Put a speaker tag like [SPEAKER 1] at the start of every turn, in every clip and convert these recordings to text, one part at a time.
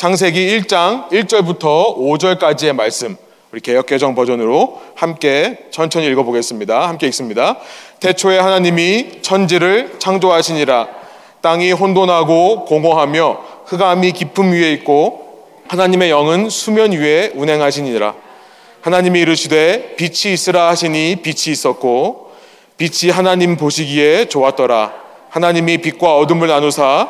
[SPEAKER 1] 창세기 1장 1절부터 5절까지의 말씀 우리 개혁개정 버전으로 함께 천천히 읽어보겠습니다. 함께 읽습니다. 태초에 하나님이 천지를 창조하시니라 땅이 혼돈하고 공허하며 흑암이 깊음 위에 있고 하나님의 영은 수면 위에 운행하시니라 하나님이 이르시되 빛이 있으라 하시니 빛이 있었고 빛이 하나님 보시기에 좋았더라 하나님이 빛과 어둠을 나누사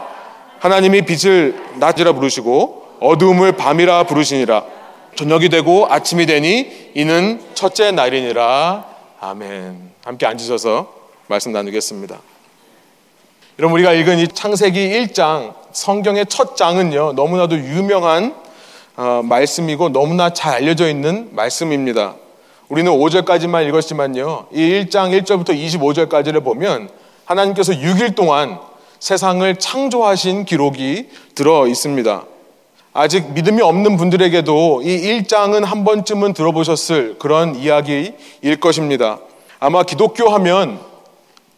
[SPEAKER 1] 하나님이 빛을 낮이라 부르시고 어두움을 밤이라 부르시니라 저녁이 되고 아침이 되니 이는 첫째 날이니라 아멘 함께 앉으셔서 말씀 나누겠습니다 여러분 우리가 읽은 이 창세기 1장 성경의 첫 장은요 너무나도 유명한 어, 말씀이고 너무나 잘 알려져 있는 말씀입니다. 우리는 5절까지만 읽었지만요. 이 1장 1절부터 25절까지를 보면 하나님께서 6일 동안 세상을 창조하신 기록이 들어 있습니다. 아직 믿음이 없는 분들에게도 이 1장은 한 번쯤은 들어보셨을 그런 이야기일 것입니다. 아마 기독교 하면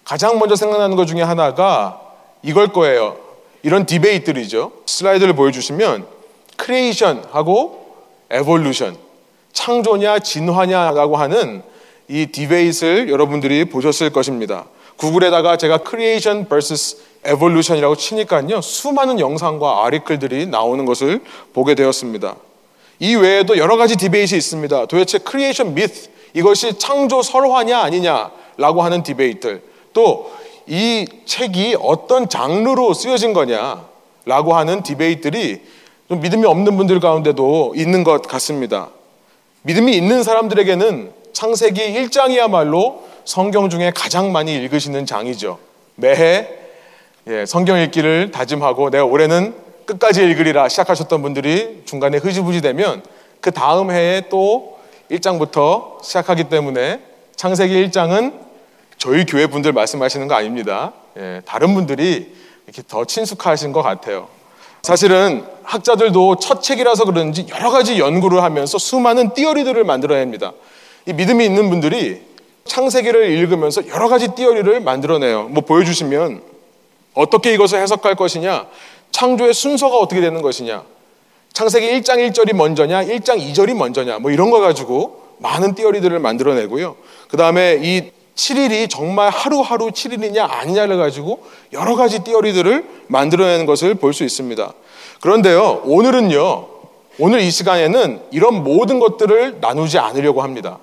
[SPEAKER 1] 가장 먼저 생각나는 것 중에 하나가 이걸 거예요. 이런 debate들이죠. 슬라이드를 보여주시면 creation하고 evolution, 창조냐 진화냐라고 하는 이 debate를 여러분들이 보셨을 것입니다. 구글에다가 제가 크리에이션 vs 에볼루션이라고 치니까요. 수많은 영상과 article들이 나오는 것을 보게 되었습니다. 이 외에도 여러 가지 debate가 있습니다. 도대체 creation myth 이것이 창조 설화냐 아니냐라고 하는 debate. 또 이 책이 어떤 장르로 쓰여진 거냐라고 하는 debate들이 좀 믿음이 없는 분들 가운데도 있는 것 같습니다. 믿음이 있는 사람들에게는 창세기 1장이야말로 성경 중에 가장 많이 읽으시는 장이죠. 매해 예, 성경 읽기를 다짐하고 내가 올해는 끝까지 읽으리라 시작하셨던 분들이 중간에 흐지부지 되면 그 다음 해에 또 1장부터 시작하기 때문에 창세기 1장은 저희 교회 분들 말씀하시는 거 아닙니다. 예, 다른 분들이 이렇게 더 친숙하신 것 같아요. 사실은 학자들도 첫 책이라서 그런지 여러 가지 연구를 하면서 수많은 띠어리들을 만들어냅니다. 이 믿음이 있는 분들이 창세기를 읽으면서 여러 가지 띠어리를 만들어내요. 뭐 보여주시면 어떻게 이것을 해석할 것이냐, 창조의 순서가 어떻게 되는 것이냐, 창세기 1장 1절이 먼저냐, 1장 2절이 먼저냐, 뭐 이런 거 가지고 많은 띠어리들을 만들어내고요. 그 다음에 이 7일이 정말 하루하루 7일이냐 아니냐를 가지고 여러 가지 띠어리들을 만들어내는 것을 볼 수 있습니다. 그런데요, 오늘은요, 오늘 이 시간에는 이런 모든 것들을 나누지 않으려고 합니다.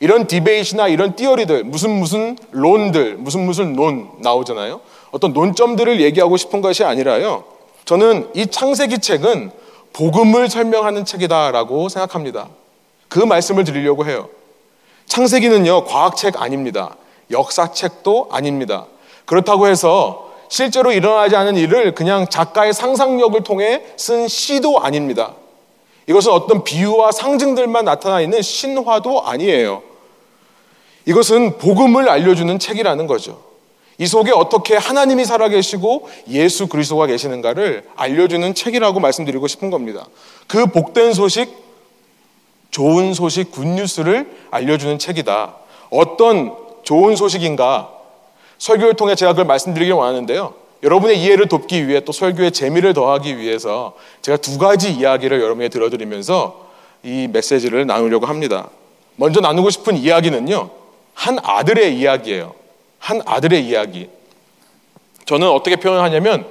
[SPEAKER 1] 이런 디베이트나 이런 띠어리들, 무슨 무슨 론들, 무슨 무슨 논 나오잖아요. 어떤 논점들을 얘기하고 싶은 것이 아니라요. 저는 이 창세기 책은 복음을 설명하는 책이다라고 생각합니다. 그 말씀을 드리려고 해요. 창세기는요, 과학책 아닙니다. 역사책도 아닙니다. 그렇다고 해서 실제로 일어나지 않은 일을 그냥 작가의 상상력을 통해 쓴 시도 아닙니다. 이것은 어떤 비유와 상징들만 나타나 있는 신화도 아니에요. 이것은 복음을 알려주는 책이라는 거죠. 이 속에 어떻게 하나님이 살아계시고 예수 그리스도가 계시는가를 알려주는 책이라고 말씀드리고 싶은 겁니다. 그 복된 소식, 좋은 소식, 굿뉴스를 알려주는 책이다. 어떤 좋은 소식인가? 설교를 통해 제가 그걸 말씀드리길 원하는데요. 여러분의 이해를 돕기 위해 또 설교의 재미를 더하기 위해서 제가 두 가지 이야기를 여러분에게 들어드리면서 이 메시지를 나누려고 합니다. 먼저 나누고 싶은 이야기는요. 한 아들의 이야기예요. 한 아들의 이야기. 저는 어떻게 표현하냐면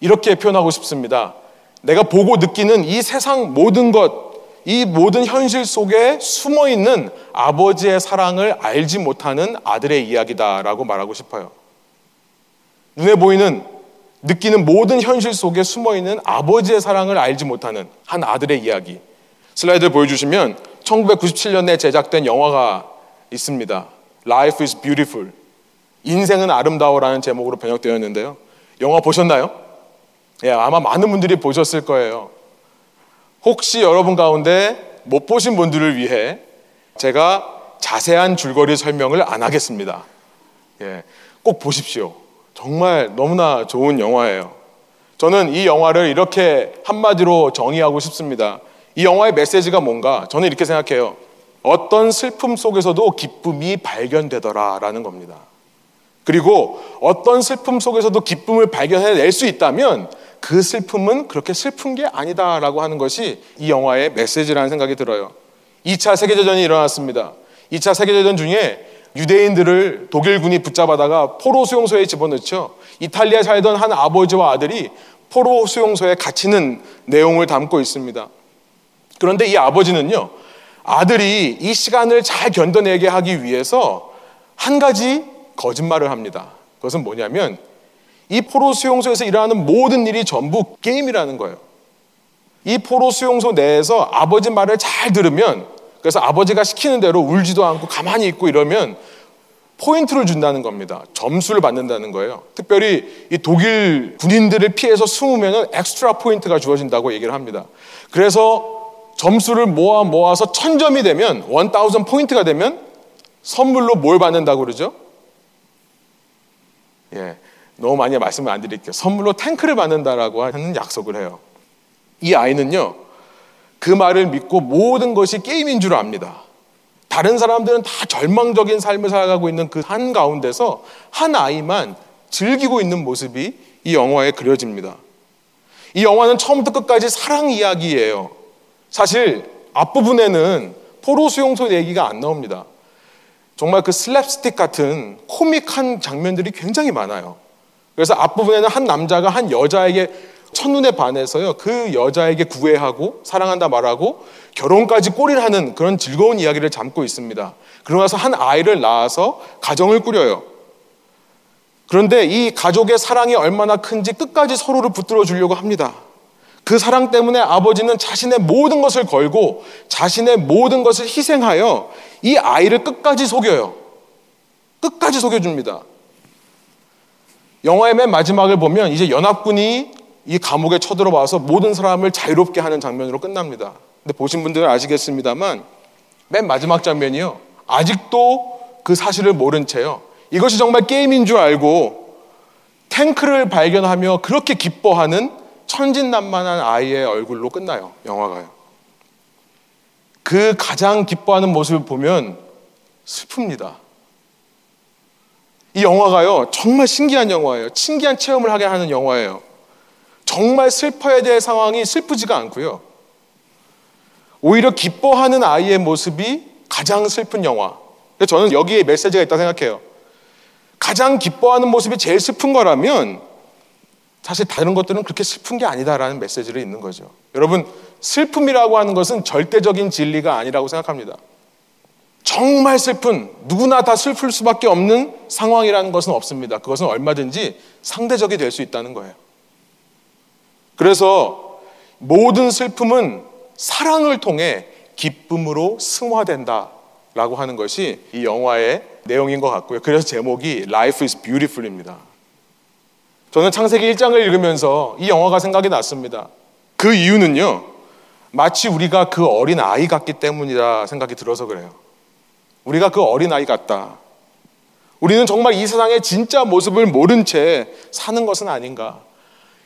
[SPEAKER 1] 이렇게 표현하고 싶습니다. 내가 보고 느끼는 이 세상 모든 것, 이 모든 현실 속에 숨어 있는 아버지의 사랑을 알지 못하는 아들의 이야기다라고 말하고 싶어요. 눈에 보이는 느끼는 모든 현실 속에 숨어 있는 아버지의 사랑을 알지 못하는 한 아들의 이야기. 슬라이드를 보여주시면 1997년에 제작된 영화가 있습니다. Life is Beautiful. 인생은 아름다워라는 제목으로 번역되었는데요. 영화 보셨나요? 예, 아마 많은 분들이 보셨을 거예요. 혹시 여러분 가운데 못 보신 분들을 위해 제가 자세한 줄거리 설명을 안 하겠습니다. 예, 꼭 보십시오. 정말 너무나 좋은 영화예요. 저는 이 영화를 이렇게 한마디로 정의하고 싶습니다. 이 영화의 메시지가 뭔가 저는 이렇게 생각해요. 어떤 슬픔 속에서도 기쁨이 발견되더라라는 겁니다. 그리고 어떤 슬픔 속에서도 기쁨을 발견해낼 수 있다면 그 슬픔은 그렇게 슬픈 게 아니다라고 하는 것이 이 영화의 메시지라는 생각이 들어요. 2차 세계대전이 일어났습니다. 2차 세계대전 중에 유대인들을 독일군이 붙잡아다가 포로 수용소에 집어넣죠. 이탈리아에 살던 한 아버지와 아들이 포로 수용소에 갇히는 내용을 담고 있습니다. 그런데 이 아버지는요, 아들이 이 시간을 잘 견뎌내게 하기 위해서 한 가지 거짓말을 합니다. 그것은 뭐냐면 이 포로 수용소에서 일어나는 모든 일이 전부 게임이라는 거예요. 이 포로 수용소 내에서 아버지 말을 잘 들으면 그래서 아버지가 시키는 대로 울지도 않고 가만히 있고 이러면 포인트를 준다는 겁니다. 점수를 받는다는 거예요. 특별히 이 독일 군인들을 피해서 숨으면 extra point가 주어진다고 얘기를 합니다. 그래서 점수를 모아 모아서 천점이 되면 one thousand point가 되면 선물로 뭘 받는다고 그러죠? 예. 너무 많이 말씀을 안 드릴게요. 선물로 탱크를 받는다라고 하는 약속을 해요. 이 아이는요, 그 말을 믿고 모든 것이 게임인 줄 압니다. 다른 사람들은 다 절망적인 삶을 살아가고 있는 그 한 가운데서 한 아이만 즐기고 있는 모습이 이 영화에 그려집니다. 이 영화는 처음부터 끝까지 사랑 이야기예요. 사실 앞부분에는 포로 수용소 얘기가 안 나옵니다. 정말 그 슬랩스틱 같은 코믹한 장면들이 굉장히 많아요. 그래서 앞부분에는 한 남자가 한 여자에게 첫눈에 반해서요. 그 여자에게 구애하고 사랑한다 말하고 결혼까지 꼬리를 하는 그런 즐거운 이야기를 담고 있습니다. 그러고 나서 한 아이를 낳아서 가정을 꾸려요. 그런데 이 가족의 사랑이 얼마나 큰지 끝까지 서로를 붙들어 주려고 합니다. 그 사랑 때문에 아버지는 자신의 모든 것을 걸고 자신의 모든 것을 희생하여 이 아이를 끝까지 속여요. 끝까지 속여줍니다. 영화의 맨 마지막을 보면 이제 연합군이 이 감옥에 쳐들어와서 모든 사람을 자유롭게 하는 장면으로 끝납니다. 근데 보신 분들은 아시겠습니다만 맨 마지막 장면이요. 아직도 그 사실을 모른 채요. 이것이 정말 게임인 줄 알고 탱크를 발견하며 그렇게 기뻐하는 천진난만한 아이의 얼굴로 끝나요. 영화가요. 그 가장 기뻐하는 모습을 보면 슬픕니다. 이 영화가요, 정말 신기한 영화예요. 신기한 체험을 하게 하는 영화예요. 정말 슬퍼야 될 상황이 슬프지가 않고요. 오히려 기뻐하는 아이의 모습이 가장 슬픈 영화. 저는 여기에 메시지가 있다고 생각해요. 가장 기뻐하는 모습이 제일 슬픈 거라면 사실 다른 것들은 그렇게 슬픈 게 아니다라는 메시지를 있는 거죠. 여러분, 슬픔이라고 하는 것은 절대적인 진리가 아니라고 생각합니다. 정말 슬픈, 누구나 다 슬플 수밖에 없는 상황이라는 것은 없습니다. 그것은 얼마든지 상대적이 될 수 있다는 거예요. 그래서 모든 슬픔은 사랑을 통해 기쁨으로 승화된다. 라고 하는 것이 이 영화의 내용인 것 같고요. 그래서 제목이 Life is Beautiful입니다. 저는 창세기 1장을 읽으면서 이 영화가 생각이 났습니다. 그 이유는요, 마치 우리가 그 어린 아이 같기 때문이라 생각이 들어서 그래요. 우리가 그 어린 아이 같다. 우리는 정말 이 세상의 진짜 모습을 모른 채 사는 것은 아닌가.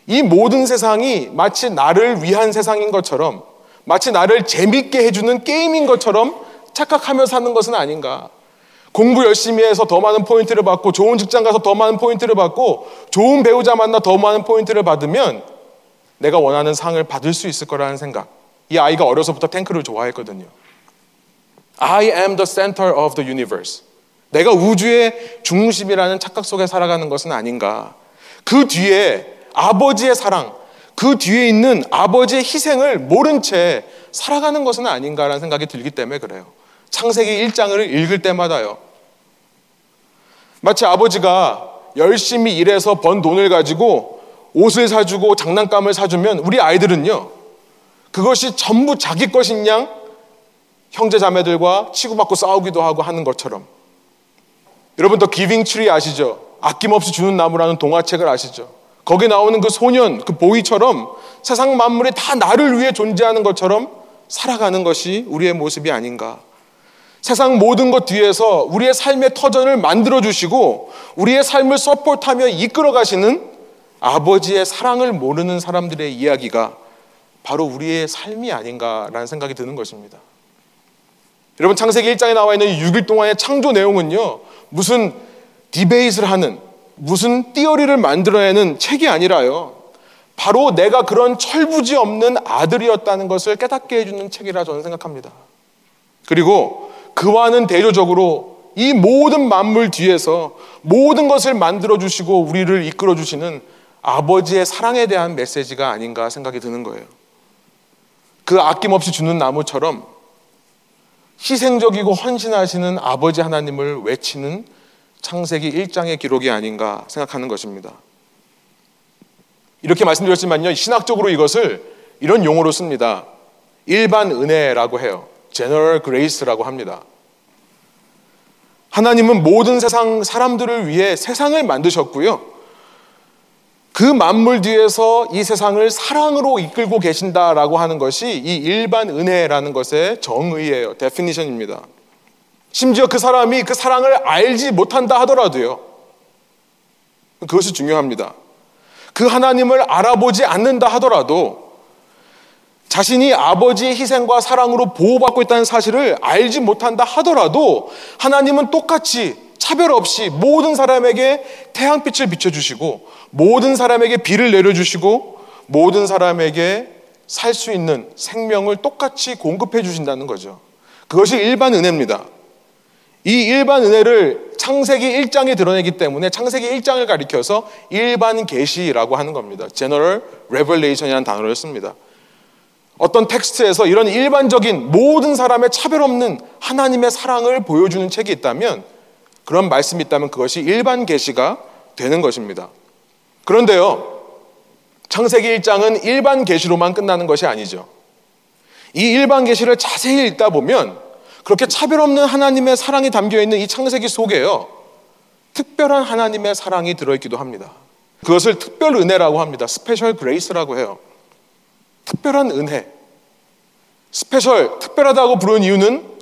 [SPEAKER 1] 이 모든 세상이 마치 나를 위한 세상인 것처럼 마치 나를 재밌게 해주는 게임인 것처럼 착각하며 사는 것은 아닌가. 공부 열심히 해서 더 많은 포인트를 받고 좋은 직장 가서 더 많은 포인트를 받고 좋은 배우자 만나 더 많은 포인트를 받으면 내가 원하는 상을 받을 수 있을 거라는 생각. 이 아이가 어려서부터 탱크를 좋아했거든요. I am the center of the universe. 내가 우주의 중심이라는 착각 속에 살아가는 것은 아닌가. 그 뒤에 아버지의 사랑, 그 뒤에 있는 아버지의 희생을 모른 채 살아가는 것은 아닌가라는 생각이 들기 때문에 그래요. 창세기 1장을 읽을 때마다요. 마치 아버지가 열심히 일해서 번 돈을 가지고 옷을 사주고 장난감을 사주면 우리 아이들은요. 그것이 전부 자기 것인 양 형제 자매들과 치고받고 싸우기도 하고 하는 것처럼 여러분 The Giving Tree 아시죠? 아낌없이 주는 나무라는 동화책을 아시죠? 거기 나오는 그 소년, 그 boy처럼 세상 만물이 다 나를 위해 존재하는 것처럼 살아가는 것이 우리의 모습이 아닌가. 세상 모든 것 뒤에서 우리의 삶의 터전을 만들어 주시고 우리의 삶을 support하며 이끌어 가시는 아버지의 사랑을 모르는 사람들의 이야기가 바로 우리의 삶이 아닌가라는 생각이 드는 것입니다. 여러분 창세기 1장에 나와 있는 6일 동안의 창조 내용은요. 무슨 디베이트를 하는 무슨 띠어리를 만들어내는 책이 아니라요. 바로 내가 그런 철부지 없는 아들이었다는 것을 깨닫게 해주는 책이라 저는 생각합니다. 그리고 그와는 대조적으로 이 모든 만물 뒤에서 모든 것을 만들어 주시고 우리를 이끌어 주시는 아버지의 사랑에 대한 메시지가 아닌가 생각이 드는 거예요. 그 아낌없이 주는 나무처럼 희생적이고 헌신하시는 아버지 하나님을 외치는 창세기 1장의 기록이 아닌가 생각하는 것입니다. 이렇게 말씀드렸지만요, 신학적으로 이것을 이런 용어로 씁니다. 일반 은혜라고 해요. General Grace라고 합니다. 하나님은 모든 세상 사람들을 위해 세상을 만드셨고요. 그 만물 뒤에서 이 세상을 사랑으로 이끌고 계신다라고 하는 것이 이 일반 은혜라는 것의 정의예요. 데피니션입니다. 심지어 그 사람이 그 사랑을 알지 못한다 하더라도요. 그것이 중요합니다. 그 하나님을 알아보지 않는다 하더라도 자신이 아버지의 희생과 사랑으로 보호받고 있다는 사실을 알지 못한다 하더라도 하나님은 똑같이 차별 없이 모든 사람에게 태양빛을 비춰주시고 모든 사람에게 비를 내려주시고 모든 사람에게 살 수 있는 생명을 똑같이 공급해 주신다는 거죠. 그것이 일반 은혜입니다. 이 일반 은혜를 창세기 1장에 드러내기 때문에 창세기 1장을 가리켜서 일반 계시라고 하는 겁니다. General Revelation이라는 단어를 씁니다. 어떤 텍스트에서 이런 일반적인 모든 사람의 차별 없는 하나님의 사랑을 보여주는 책이 있다면 그런 말씀이 있다면 그것이 일반 계시가 되는 것입니다. 그런데요. 창세기 1장은 일반 계시로만 끝나는 것이 아니죠. 이 일반 계시를 자세히 읽다 보면 그렇게 차별 없는 하나님의 사랑이 담겨 있는 이 창세기 속에요. 특별한 하나님의 사랑이 들어 있기도 합니다. 그것을 특별 은혜라고 합니다. special grace라고 해요. 특별한 은혜. special, 특별하다고 부르는 이유는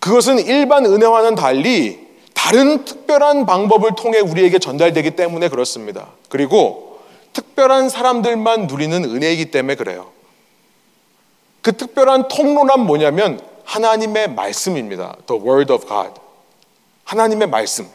[SPEAKER 1] 그것은 일반 은혜와는 달리 다른 특별한 방법을 통해 우리에게 전달되기 때문에 그렇습니다. 그리고 특별한 사람들만 누리는 은혜이기 때문에 그래요. 그 특별한 통로란 뭐냐면 하나님의 말씀입니다. The Word of God. 하나님의 말씀.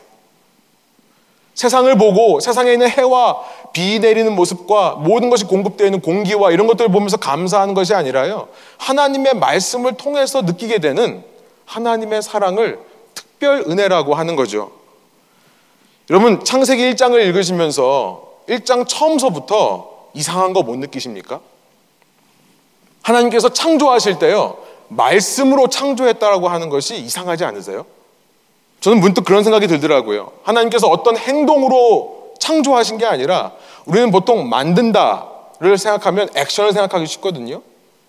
[SPEAKER 1] 세상을 보고 세상에 있는 해와 비 내리는 모습과 모든 것이 공급되어 있는 공기와 이런 것들을 보면서 감사하는 것이 아니라요. 하나님의 말씀을 통해서 느끼게 되는 하나님의 사랑을 특별 은혜라고 하는 거죠. 여러분, 창세기 1장을 읽으시면서 1장 처음서부터 이상한 거 못 느끼십니까? 하나님께서 창조하실 때요, 말씀으로 창조했다라고 하는 것이 이상하지 않으세요? 저는 문득 그런 생각이 들더라고요. 하나님께서 어떤 행동으로 창조하신 게 아니라 우리는 보통 만든다를 생각하면 액션을 생각하기 쉽거든요.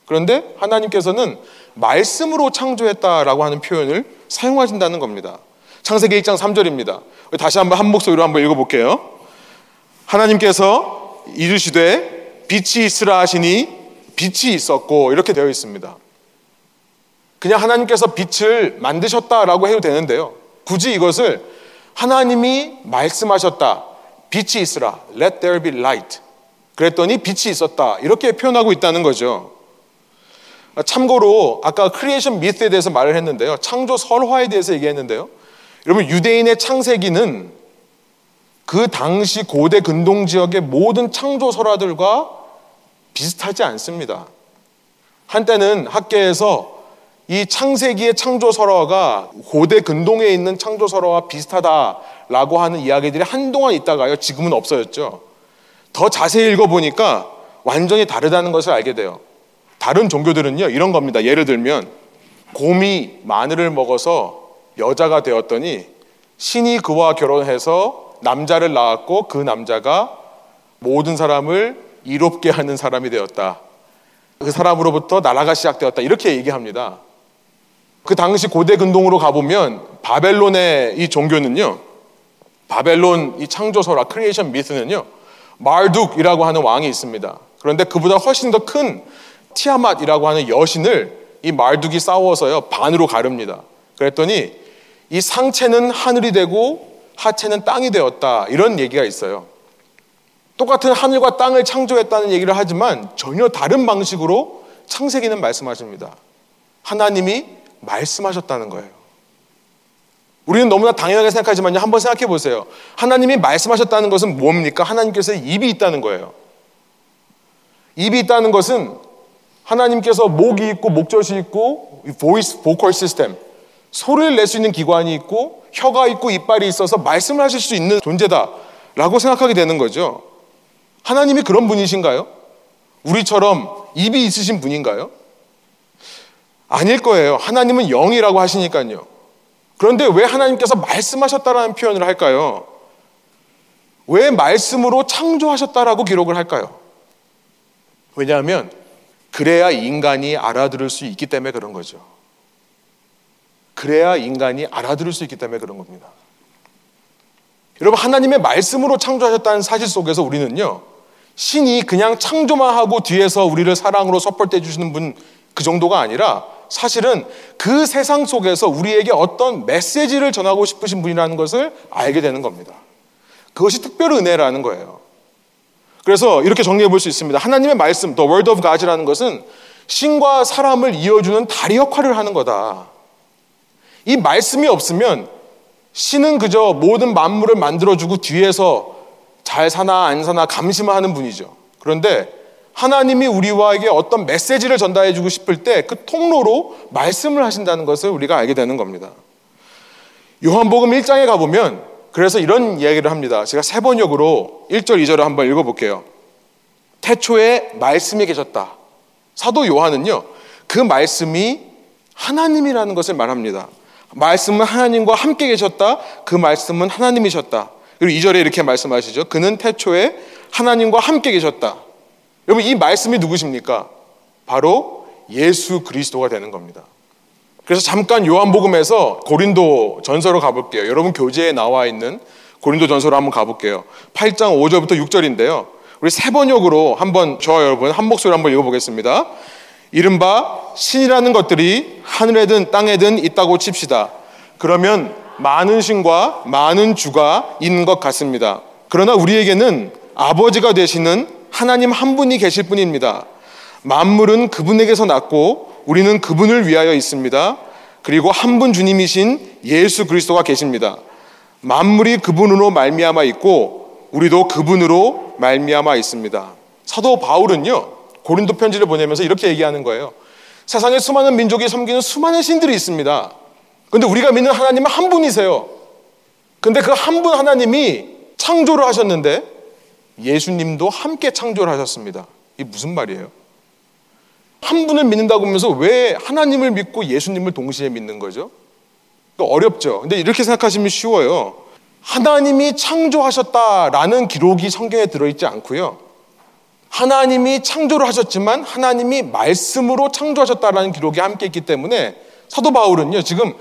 [SPEAKER 1] 그런데 하나님께서는 말씀으로 창조했다라고 하는 표현을 사용하신다는 겁니다. 창세기 1장 3절입니다. 다시 한번 한 목소리로 한번 읽어볼게요. 하나님께서 이르시되 빛이 있으라 하시니 빛이 있었고 이렇게 되어 있습니다. 그냥 하나님께서 빛을 만드셨다라고 해도 되는데요. 굳이 이것을 하나님이 말씀하셨다. 빛이 있으라. Let there be light. 그랬더니 빛이 있었다. 이렇게 표현하고 있다는 거죠. 참고로 아까 creation myth에 대해서 말을 했는데요. 창조 설화에 대해서 얘기했는데요. 여러분 유대인의 창세기는 그 당시 고대 근동 지역의 모든 창조 설화들과 비슷하지 않습니다. 한때는 학계에서 이 창세기의 창조설화가 고대 근동에 있는 창조설화와 비슷하다라고 하는 이야기들이 한동안 있다가요. 지금은 없어졌죠. 더 자세히 읽어보니까 완전히 다르다는 것을 알게 돼요. 다른 종교들은요, 이런 겁니다. 예를 들면, 곰이 마늘을 먹어서 여자가 되었더니 신이 그와 결혼해서 남자를 낳았고 그 남자가 모든 사람을 이롭게 하는 사람이 되었다. 그 사람으로부터 나라가 시작되었다. 이렇게 얘기합니다. 그 당시 고대 근동으로 가보면 바벨론의 이 종교는요, 바벨론 이 창조설화 creation myth는요, 마르둑이라고 하는 왕이 있습니다. 그런데 그보다 훨씬 더 큰 티아맛이라고 하는 여신을 이 마르둑이 싸워서요 반으로 가릅니다. 그랬더니 이 상체는 하늘이 되고 하체는 땅이 되었다 이런 얘기가 있어요. 똑같은 하늘과 땅을 창조했다는 얘기를 하지만 전혀 다른 방식으로 창세기는 말씀하십니다. 하나님이 말씀하셨다는 거예요. 우리는 너무나 당연하게 생각하지만요. 한번 생각해 보세요. 하나님이 말씀하셨다는 것은 뭡니까? 하나님께서 입이 있다는 거예요. 입이 있다는 것은 하나님께서 목이 있고 목젖이 있고 voice vocal system 소리를 낼 수 있는 기관이 있고 혀가 있고 이빨이 있어서 말씀을 하실 수 있는 존재다라고 생각하게 되는 거죠. 하나님이 그런 분이신가요? 우리처럼 입이 있으신 분인가요? 아닐 거예요. 하나님은 영이라고 하시니까요. 그런데 왜 하나님께서 말씀하셨다라는 표현을 할까요? 왜 말씀으로 창조하셨다라고 기록을 할까요? 왜냐하면 그래야 인간이 알아들을 수 있기 때문에 그런 거죠. 그래야 인간이 알아들을 수 있기 때문에 그런 겁니다. 여러분, 하나님의 말씀으로 창조하셨다는 사실 속에서 우리는요, 신이 그냥 창조만 하고 뒤에서 우리를 사랑으로 서포트해 주시는 분 그 정도가 아니라 사실은 그 세상 속에서 우리에게 어떤 메시지를 전하고 싶으신 분이라는 것을 알게 되는 겁니다. 그것이 특별 은혜라는 거예요. 그래서 이렇게 정리해 볼 수 있습니다. 하나님의 말씀, The Word of God이라는 것은 신과 사람을 이어주는 다리 역할을 하는 거다. 이 말씀이 없으면 신은 그저 모든 만물을 만들어주고 뒤에서 잘 사나 안 사나 감시만 하는 분이죠. 그런데 하나님이 우리와에게 어떤 메시지를 전달해 주고 싶을 때 그 통로로 말씀을 하신다는 것을 우리가 알게 되는 겁니다. 요한복음 1장에 가보면 그래서 이런 이야기를 합니다. 제가 세 번역으로 1절, 2절을 한번 읽어볼게요. 태초에 말씀이 계셨다. 사도 요한은요, 그 말씀이 하나님이라는 것을 말합니다. 말씀은 하나님과 함께 계셨다. 그 말씀은 하나님이셨다. 그리고 2절에 이렇게 말씀하시죠. 그는 태초에 하나님과 함께 계셨다. 여러분, 이 말씀이 누구십니까? 바로 예수 그리스도가 되는 겁니다. 그래서 잠깐 요한복음에서 고린도 전서로 가볼게요. 여러분 교재에 나와 있는 고린도 전서로 한번 가볼게요. 8장 5절부터 6절인데요. 우리 세 번역으로 한번 저와 여러분 한 목소리 한번 읽어보겠습니다. 이른바 신이라는 것들이 하늘에든 땅에든 있다고 칩시다. 그러면 많은 신과 많은 주가 있는 것 같습니다. 그러나 우리에게는 아버지가 되시는 하나님 한 분이 계실 뿐입니다. 만물은 그분에게서 났고 우리는 그분을 위하여 있습니다. 그리고 한 분 주님이신 예수 그리스도가 계십니다. 만물이 그분으로 말미암아 있고 우리도 그분으로 말미암아 있습니다. 사도 바울은요 고린도 편지를 보내면서 이렇게 얘기하는 거예요. 세상에 수많은 민족이 섬기는 수많은 신들이 있습니다. 근데 우리가 믿는 하나님은 한 분이세요. 근데 그 한 분 하나님이 창조를 하셨는데 예수님도 함께 창조를 하셨습니다. 이게 무슨 말이에요? 한 분을 믿는다고 하면서 왜 하나님을 믿고 예수님을 동시에 믿는 거죠? 어렵죠. 근데 이렇게 생각하시면 쉬워요. 하나님이 창조하셨다라는 기록이 성경에 들어있지 않고요. 하나님이 창조를 하셨지만 하나님이 말씀으로 창조하셨다라는 기록이 함께 있기 때문에 사도 바울은요, 지금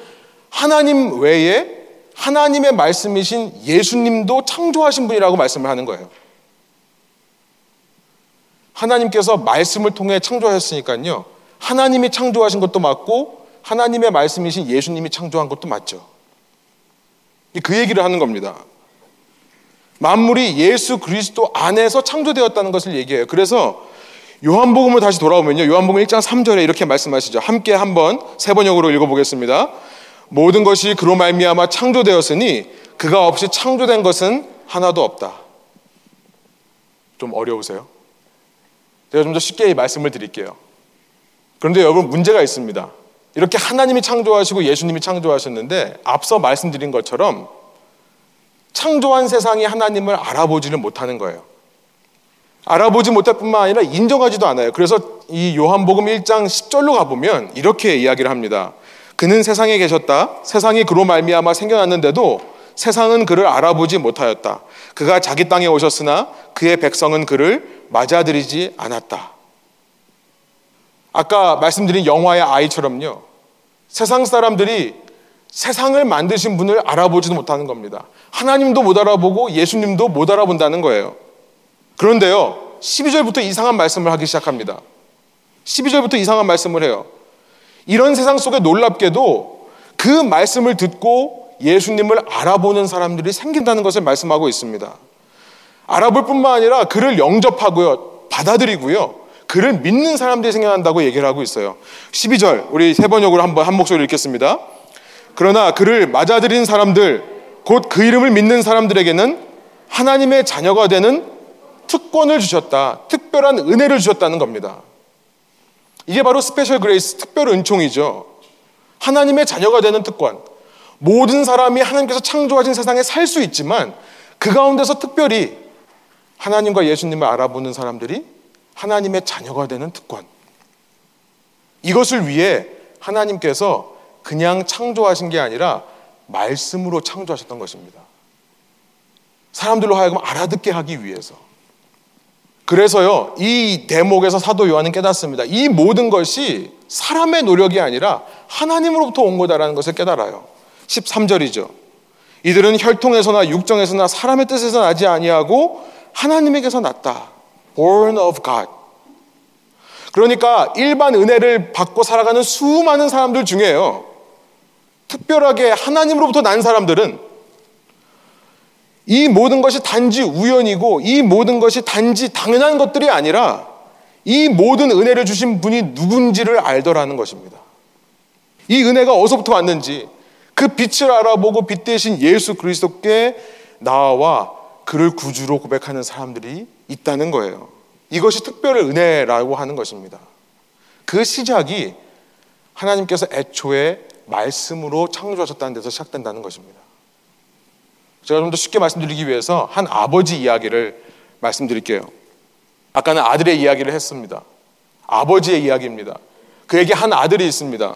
[SPEAKER 1] 하나님 외에 하나님의 말씀이신 예수님도 창조하신 분이라고 말씀을 하는 거예요. 하나님께서 말씀을 통해 창조하셨으니까요. 하나님이 창조하신 것도 맞고 하나님의 말씀이신 예수님이 창조한 것도 맞죠. 그 얘기를 하는 겁니다. 만물이 예수 그리스도 안에서 창조되었다는 것을 얘기해요. 그래서 요한복음을 다시 돌아오면요. 요한복음 1장 3절에 이렇게 말씀하시죠. 함께 한번 세 번역으로 읽어보겠습니다. 모든 것이 그로 말미암아 창조되었으니 그가 없이 창조된 것은 하나도 없다. 좀 어려우세요? 제가 좀 더 쉽게 말씀을 드릴게요. 그런데 여러분 문제가 있습니다. 이렇게 하나님이 창조하시고 예수님이 창조하셨는데 앞서 말씀드린 것처럼 창조한 세상이 하나님을 알아보지를 못하는 거예요. 알아보지 못할 뿐만 아니라 인정하지도 않아요. 그래서 이 요한복음 1장 10절로 가보면 이렇게 이야기를 합니다. 그는 세상에 계셨다. 세상이 그로 말미암아 생겨났는데도 세상은 그를 알아보지 못하였다. 그가 자기 땅에 오셨으나 그의 백성은 그를 맞아들이지 않았다. 아까 말씀드린 영화의 아이처럼요. 세상 사람들이 세상을 만드신 분을 알아보지도 못하는 겁니다. 하나님도 못 알아보고 예수님도 못 알아본다는 거예요. 그런데요, 12절부터 이상한 말씀을 하기 시작합니다. 12절부터 이상한 말씀을 해요. 이런 세상 속에 놀랍게도 그 말씀을 듣고 예수님을 알아보는 사람들이 생긴다는 것을 말씀하고 있습니다. 알아볼 뿐만 아니라 그를 영접하고요, 받아들이고요, 그를 믿는 사람들이 생겨난다고 얘기를 하고 있어요. 12절, 우리 세 번역으로 한번 한 목소리 읽겠습니다. 그러나 그를 맞아들인 사람들, 곧 그 이름을 믿는 사람들에게는 하나님의 자녀가 되는 특권을 주셨다. 특별한 은혜를 주셨다는 겁니다. 이게 바로 special grace, 특별 은총이죠. 하나님의 자녀가 되는 특권. 모든 사람이 하나님께서 창조하신 세상에 살 수 있지만 그 가운데서 특별히 하나님과 예수님을 알아보는 사람들이 하나님의 자녀가 되는 특권. 이것을 위해 하나님께서 그냥 창조하신 게 아니라 말씀으로 창조하셨던 것입니다. 사람들로 하여금 알아듣게 하기 위해서. 그래서요, 이 대목에서 사도 요한은 깨닫습니다. 이 모든 것이 사람의 노력이 아니라 하나님으로부터 온 거다라는 것을 깨달아요. 13절이죠. 이들은 혈통에서나 육정에서나 사람의 뜻에서 나지 아니하고 하나님에게서 났다. born of God. 그러니까 일반 은혜를 받고 살아가는 수많은 사람들 중에요. 특별하게 하나님으로부터 난 사람들은 이 모든 것이 단지 우연이고 이 모든 것이 단지 당연한 것들이 아니라 이 모든 은혜를 주신 분이 누군지를 알더라는 것입니다. 이 은혜가 어디서부터 왔는지 그 빛을 알아보고 빛 대신 예수 그리스도께 나와 그를 구주로 고백하는 사람들이 있다는 거예요. 이것이 특별 은혜라고 하는 것입니다. 그 시작이 하나님께서 애초에 말씀으로 창조하셨다는 데서 시작된다는 것입니다. 제가 좀 더 쉽게 말씀드리기 위해서 한 아버지 이야기를 말씀드릴게요. 아까는 아들의 이야기를 했습니다. 아버지의 이야기입니다. 그에게 한 아들이 있습니다.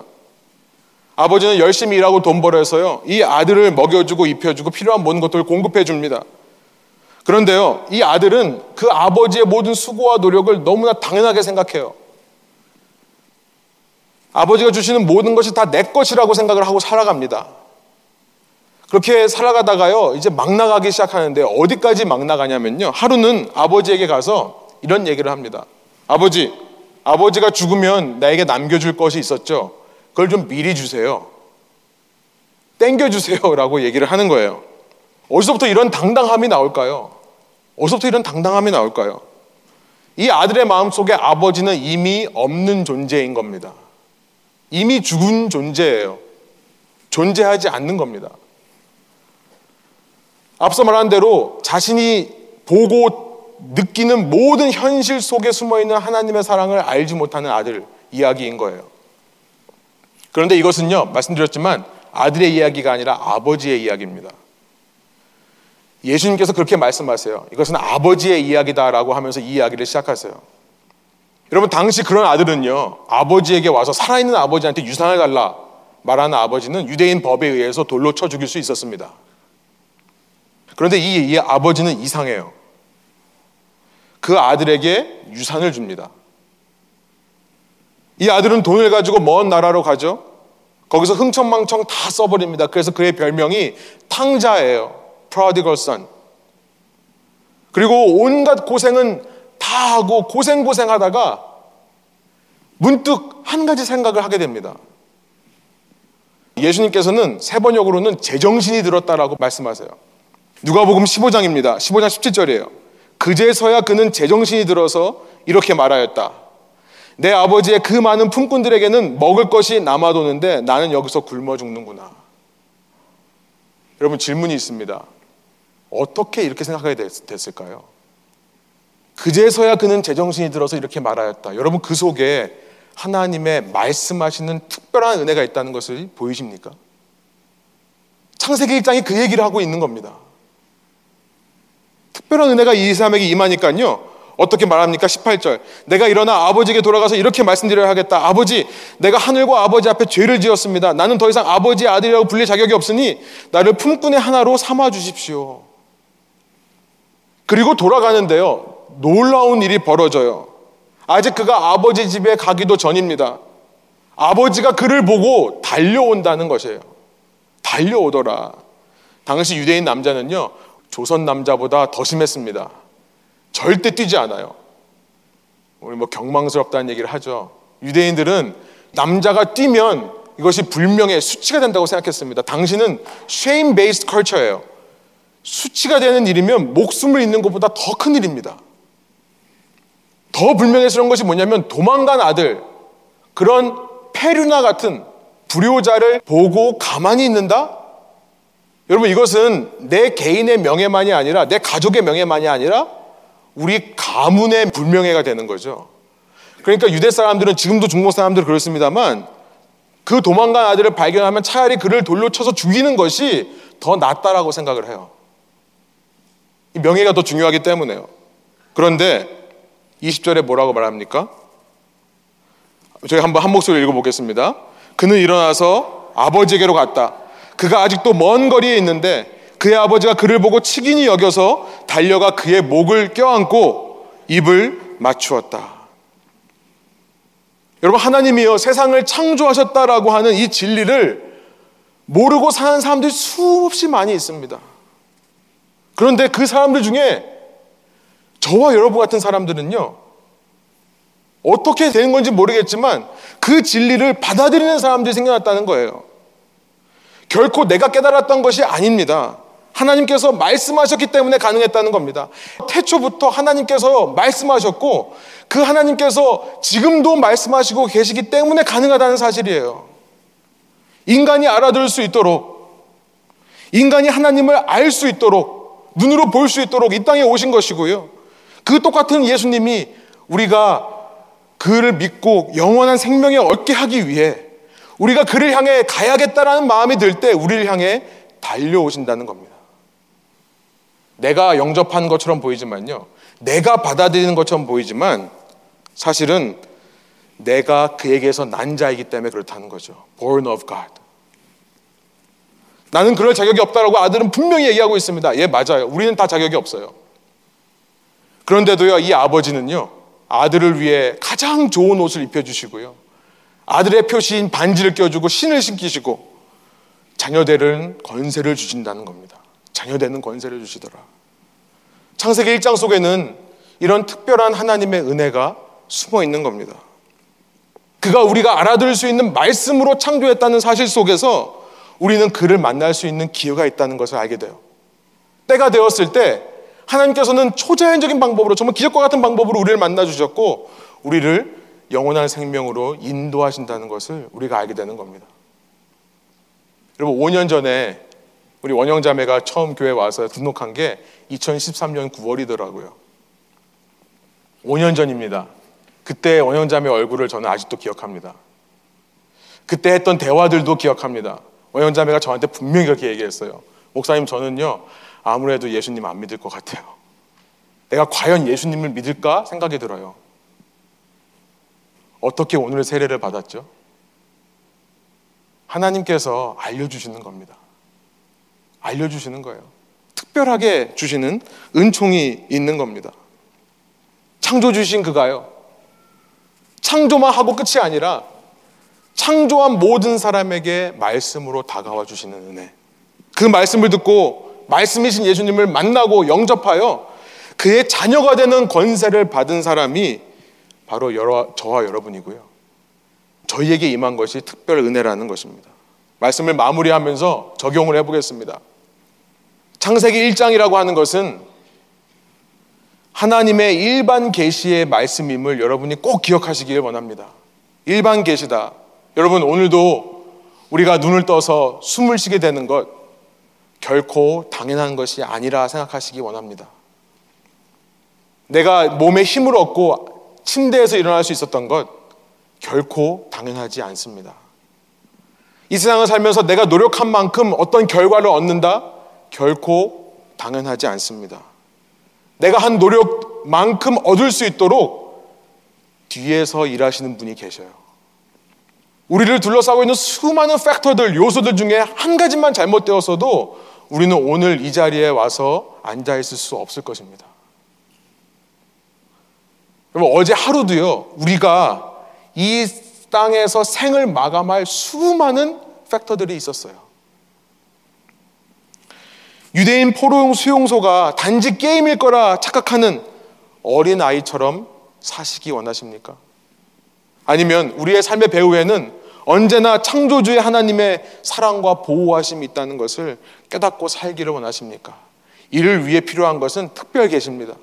[SPEAKER 1] 아버지는 열심히 일하고 돈 벌어서요. 이 아들을 먹여주고 입혀주고 필요한 모든 것들을 공급해 줍니다. 그런데요, 이 아들은 그 아버지의 모든 수고와 노력을 너무나 당연하게 생각해요. 아버지가 주시는 모든 것이 다 내 것이라고 생각을 하고 살아갑니다. 그렇게 살아가다가요, 이제 막 나가기 시작하는데 어디까지 막 나가냐면요. 하루는 아버지에게 가서 이런 얘기를 합니다. 아버지, 아버지가 죽으면 나에게 남겨줄 것이 있었죠. 그걸 좀 미리 주세요. 땡겨주세요. 라고 얘기를 하는 거예요. 어디서부터 이런 당당함이 나올까요? 어디서부터 이런 당당함이 나올까요? 이 아들의 마음 속에 아버지는 이미 없는 존재인 겁니다. 이미 죽은 존재예요. 존재하지 않는 겁니다. 앞서 말한 대로 자신이 보고 느끼는 모든 현실 속에 숨어 있는 하나님의 사랑을 알지 못하는 아들 이야기인 거예요. 그런데 이것은요, 말씀드렸지만 아들의 이야기가 아니라 아버지의 이야기입니다. 예수님께서 그렇게 말씀하세요. 이것은 아버지의 이야기다라고 하면서 이 이야기를 시작하세요. 여러분, 당시 그런 아들은요, 아버지에게 와서 살아있는 아버지한테 유산을 달라 말하는 아버지는 유대인 법에 의해서 돌로 쳐 죽일 수 있었습니다. 그런데 이, 이 아버지는 이상해요. 그 아들에게 유산을 줍니다. 이 아들은 돈을 가지고 먼 나라로 가죠. 거기서 흥청망청 다 써버립니다. 그래서 그의 별명이 탕자예요. Prodigal son. 그리고 온갖 고생은 다 하고 고생고생 하다가 문득 한 가지 생각을 하게 됩니다. 예수님께서는 세 번역으로는 제정신이 들었다라고 말씀하세요. 누가복음 15장입니다. 15장 17절이에요. 그제서야 그는 제정신이 들어서 이렇게 말하였다. 내 아버지의 그 많은 품꾼들에게는 먹을 것이 남아도는데 나는 여기서 굶어 죽는구나. 여러분 질문이 있습니다. 어떻게 이렇게 생각하게 됐을까요? 그제서야 그는 제정신이 들어서 이렇게 말하였다. 여러분 그 속에 하나님의 말씀하시는 특별한 은혜가 있다는 것을 보이십니까? 창세기 1장이 그 얘기를 하고 있는 겁니다. 특별한 은혜가 이 사람에게 임하니까요. 어떻게 말합니까? 18절. 내가 일어나 아버지에게 돌아가서 이렇게 말씀드려야 하겠다. 아버지, 내가 하늘과 아버지 앞에 죄를 지었습니다. 나는 더 이상 아버지의 아들이라고 불릴 자격이 없으니 나를 품꾼의 하나로 삼아 주십시오. 그리고 돌아가는데요. 놀라운 일이 벌어져요. 아직 그가 아버지 집에 가기도 전입니다. 아버지가 그를 보고 달려온다는 것이에요. 달려오더라. 당시 유대인 남자는요, 조선 남자보다 더 심했습니다. 절대 뛰지 않아요. 우리 뭐 경망스럽다는 얘기를 하죠. 유대인들은 남자가 뛰면 이것이 불명의 수치가 된다고 생각했습니다. 당신은 shame based culture예요. 수치가 되는 일이면 목숨을 잃는 것보다 더 큰 일입니다. 더 불명예스러운 것이 뭐냐면 도망간 아들, 그런 페류나 같은 불효자를 보고 가만히 있는다? 여러분 이것은 내 개인의 명예만이 아니라 내 가족의 명예만이 아니라 우리 가문의 불명예가 되는 거죠. 그러니까 유대 사람들은 지금도 중국 사람들 그렇습니다만 그 도망간 아들을 발견하면 차라리 그를 돌로 쳐서 죽이는 것이 더 낫다라고 생각을 해요. 이 명예가 더 중요하기 때문에요. 그런데 20절에 뭐라고 말합니까? 저희 한번 한 목소리 읽어보겠습니다. 그는 일어나서 아버지에게로 갔다. 그가 아직도 먼 거리에 있는데 그의 아버지가 그를 보고 치긴이 여겨서 달려가 그의 목을 껴안고 입을 맞추었다. 여러분 하나님이요 세상을 창조하셨다라고 하는 이 진리를 모르고 사는 사람들이 수없이 많이 있습니다. 그런데 그 사람들 중에 저와 여러분 같은 사람들은요 어떻게 되는 건지 모르겠지만 그 진리를 받아들이는 사람들이 생겨났다는 거예요. 결코 내가 깨달았던 것이 아닙니다. 하나님께서 말씀하셨기 때문에 가능했다는 겁니다. 태초부터 하나님께서 말씀하셨고 그 하나님께서 지금도 말씀하시고 계시기 때문에 가능하다는 사실이에요. 인간이 알아들을 수 있도록 인간이 하나님을 알 수 있도록 눈으로 볼 수 있도록 이 땅에 오신 것이고요. 그 똑같은 예수님이 우리가 그를 믿고 영원한 생명에 얻게 하기 위해 우리가 그를 향해 가야겠다라는 마음이 들 때 우리를 향해 달려오신다는 겁니다. 내가 영접한 것처럼 보이지만요. 내가 받아들이는 것처럼 보이지만 사실은 내가 그에게서 난 자이기 때문에 그렇다는 거죠. Born of God. 나는 그럴 자격이 없다라고 아들은 분명히 얘기하고 있습니다. 예, 맞아요. 우리는 다 자격이 없어요. 그런데도요, 이 아버지는요, 아들을 위해 가장 좋은 옷을 입혀주시고요. 아들의 표시인 반지를 껴주고 신을 신기시고 자녀들은 건세를 주신다는 겁니다. 자녀되는 권세를 주시더라. 창세기 1장 속에는 이런 특별한 하나님의 은혜가 숨어 있는 겁니다. 그가 우리가 알아들을 수 있는 말씀으로 창조했다는 사실 속에서 우리는 그를 만날 수 있는 기회가 있다는 것을 알게 돼요. 때가 되었을 때 하나님께서는 초자연적인 방법으로 정말 기적과 같은 방법으로 우리를 만나 주셨고 우리를 영원한 생명으로 인도하신다는 것을 우리가 알게 되는 겁니다. 여러분 5년 전에 우리 원영 자매가 처음 교회 와서 등록한 게 2013년 9월이더라고요. 5년 전입니다. 그때 원영 자매 얼굴을 저는 아직도 기억합니다. 그때 했던 대화들도 기억합니다. 원영 자매가 저한테 분명히 그렇게 얘기했어요. 목사님 저는요 아무래도 예수님 안 믿을 것 같아요. 내가 과연 예수님을 믿을까 생각이 들어요. 어떻게 오늘 세례를 받았죠? 하나님께서 알려주시는 겁니다. 알려주시는 거예요. 특별하게 주시는 은총이 있는 겁니다. 창조 주신 그가요. 창조만 하고 끝이 아니라 창조한 모든 사람에게 말씀으로 다가와 주시는 은혜. 그 말씀을 듣고 말씀이신 예수님을 만나고 영접하여 그의 자녀가 되는 권세를 받은 사람이 바로 여러, 저와 여러분이고요. 저희에게 임한 것이 특별 은혜라는 것입니다. 말씀을 마무리하면서 적용을 해보겠습니다. 창세기 1장이라고 하는 것은 하나님의 일반 계시의 말씀임을 여러분이 꼭 기억하시길 원합니다. 일반 계시다. 여러분 오늘도 우리가 눈을 떠서 숨을 쉬게 되는 것 결코 당연한 것이 아니라 생각하시기 원합니다. 내가 몸에 힘을 얻고 침대에서 일어날 수 있었던 것 결코 당연하지 않습니다. 이 세상을 살면서 내가 노력한 만큼 어떤 결과를 얻는다? 결코 당연하지 않습니다. 내가 한 노력만큼 얻을 수 있도록 뒤에서 일하시는 분이 계셔요. 우리를 둘러싸고 있는 수많은 팩터들, 요소들 중에 한 가지만 잘못되었어도 우리는 오늘 이 자리에 와서 앉아 있을 수 없을 것입니다. 여러분, 어제 하루도요, 우리가 이 땅에서 생을 마감할 수많은 팩터들이 있었어요. 유대인 포로용 수용소가 단지 게임일 거라 착각하는 어린 아이처럼 사시기 원하십니까? 아니면 우리의 삶의 배후에는 언제나 창조주의 하나님의 사랑과 보호하심이 있다는 것을 깨닫고 살기를 원하십니까? 이를 위해 필요한 것은 특별 계십니다.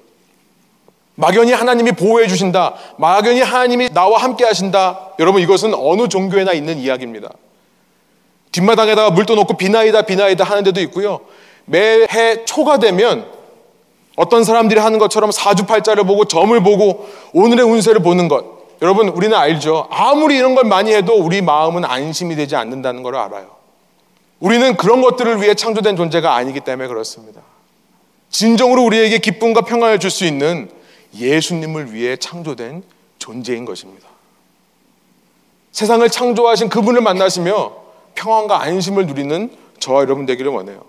[SPEAKER 1] 막연히 하나님이 보호해 주신다. 막연히 하나님이 나와 함께 하신다. 여러분 이것은 어느 종교에나 있는 이야기입니다. 뒷마당에다가 물도 놓고 비나이다 비나이다 하는 데도 있고요. 매해 초가 되면 어떤 사람들이 하는 것처럼 사주팔자를 보고 점을 보고 오늘의 운세를 보는 것. 여러분, 우리는 알죠. 아무리 이런 걸 많이 해도 우리 마음은 안심이 되지 않는다는 걸 알아요. 우리는 그런 것들을 위해 창조된 존재가 아니기 때문에 그렇습니다. 진정으로 우리에게 기쁨과 평안을 줄 수 있는 예수님을 위해 창조된 존재인 것입니다. 세상을 창조하신 그분을 만나시며 평안과 안심을 누리는 저와 여러분 되기를 원해요.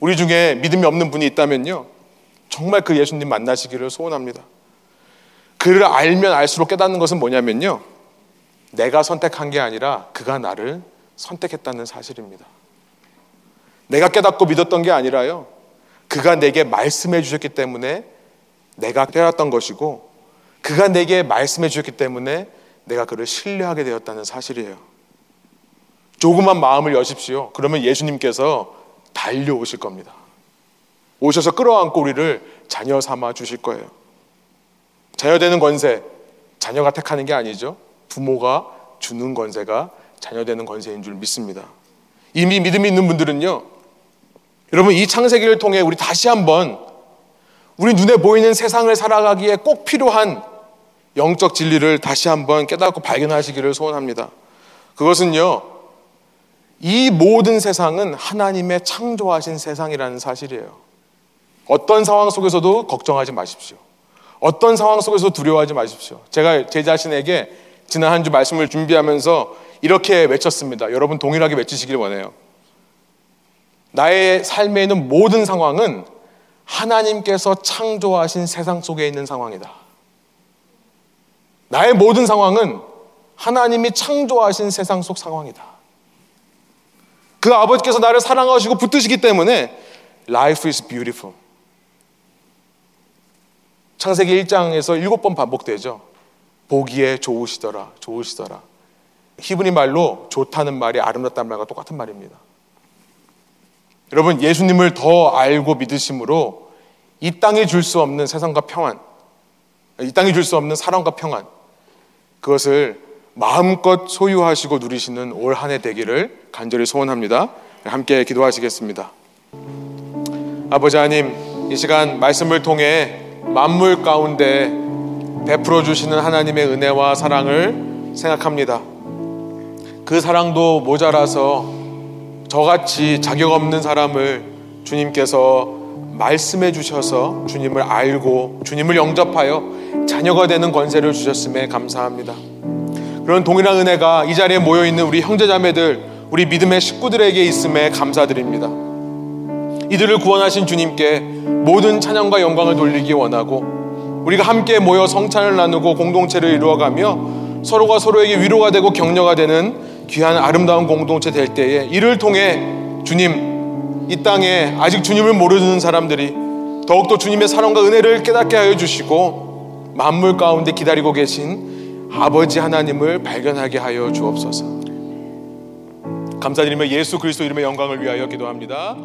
[SPEAKER 1] 우리 중에 믿음이 없는 분이 있다면요. 정말 그 예수님 만나시기를 소원합니다. 그를 알면 알수록 깨닫는 것은 뭐냐면요. 내가 선택한 게 아니라 그가 나를 선택했다는 사실입니다. 내가 깨닫고 믿었던 게 아니라요. 그가 내게 말씀해 주셨기 때문에 내가 깨닫던 것이고 그가 내게 말씀해 주셨기 때문에 내가 그를 신뢰하게 되었다는 사실이에요. 조그만 마음을 여십시오. 그러면 예수님께서 달려오실 겁니다. 오셔서 끌어안고 우리를 자녀 삼아 주실 거예요. 자녀 되는 권세, 자녀가 택하는 게 아니죠. 부모가 주는 권세가 자녀 되는 권세인 줄 믿습니다. 이미 믿음이 있는 분들은요, 여러분 이 창세기를 통해 우리 다시 한번 우리 눈에 보이는 세상을 살아가기에 꼭 필요한 영적 진리를 다시 한번 깨닫고 발견하시기를 소원합니다. 그것은요, 이 모든 세상은 하나님의 창조하신 세상이라는 사실이에요. 어떤 상황 속에서도 걱정하지 마십시오. 어떤 상황 속에서 두려워하지 마십시오. 제가 제 자신에게 지난 한 주 말씀을 준비하면서 이렇게 외쳤습니다. 여러분 동일하게 외치시길 원해요. 나의 삶에 있는 모든 상황은 하나님께서 창조하신 세상 속에 있는 상황이다. 나의 모든 상황은 하나님이 창조하신 세상 속 상황이다. 그 아버지께서 나를 사랑하시고 붙드시기 때문에 life is beautiful. 창세기 1장에서 일곱 번 반복되죠. 보기에 좋으시더라, 좋으시더라. 히브리 말로 좋다는 말이 아름답다는 말과 똑같은 말입니다. 여러분, 예수님을 더 알고 믿으심으로 이 땅에 줄수 없는 세상과 평안, 이 땅에 줄수 없는 사랑과 평안, 그것을 마음껏 소유하시고 누리시는 올 한 해 되기를 간절히 소원합니다. 함께 기도하시겠습니다. 아버지 하나님, 이 시간 말씀을 통해 만물 가운데 베풀어 주시는 하나님의 은혜와 사랑을 생각합니다. 그 사랑도 모자라서 저같이 자격 없는 사람을 주님께서 말씀해 주셔서 주님을 알고 주님을 영접하여 자녀가 되는 권세를 주셨음에 감사합니다. 그런 동일한 은혜가 이 자리에 모여 있는 우리 형제자매들, 우리 믿음의 식구들에게 있음에 감사드립니다. 이들을 구원하신 주님께 모든 찬양과 영광을 돌리기 원하고 우리가 함께 모여 성찬을 나누고 공동체를 이루어가며 서로가 서로에게 위로가 되고 격려가 되는 귀한 아름다운 공동체 될 때에 이를 통해 주님 이 땅에 아직 주님을 모르는 사람들이 더욱더 주님의 사랑과 은혜를 깨닫게 하여 주시고 만물 가운데 기다리고 계신 아버지 하나님을 발견하게 하여 주옵소서. 감사드리며 예수 그리스도 이름의 영광을 위하여 기도합니다.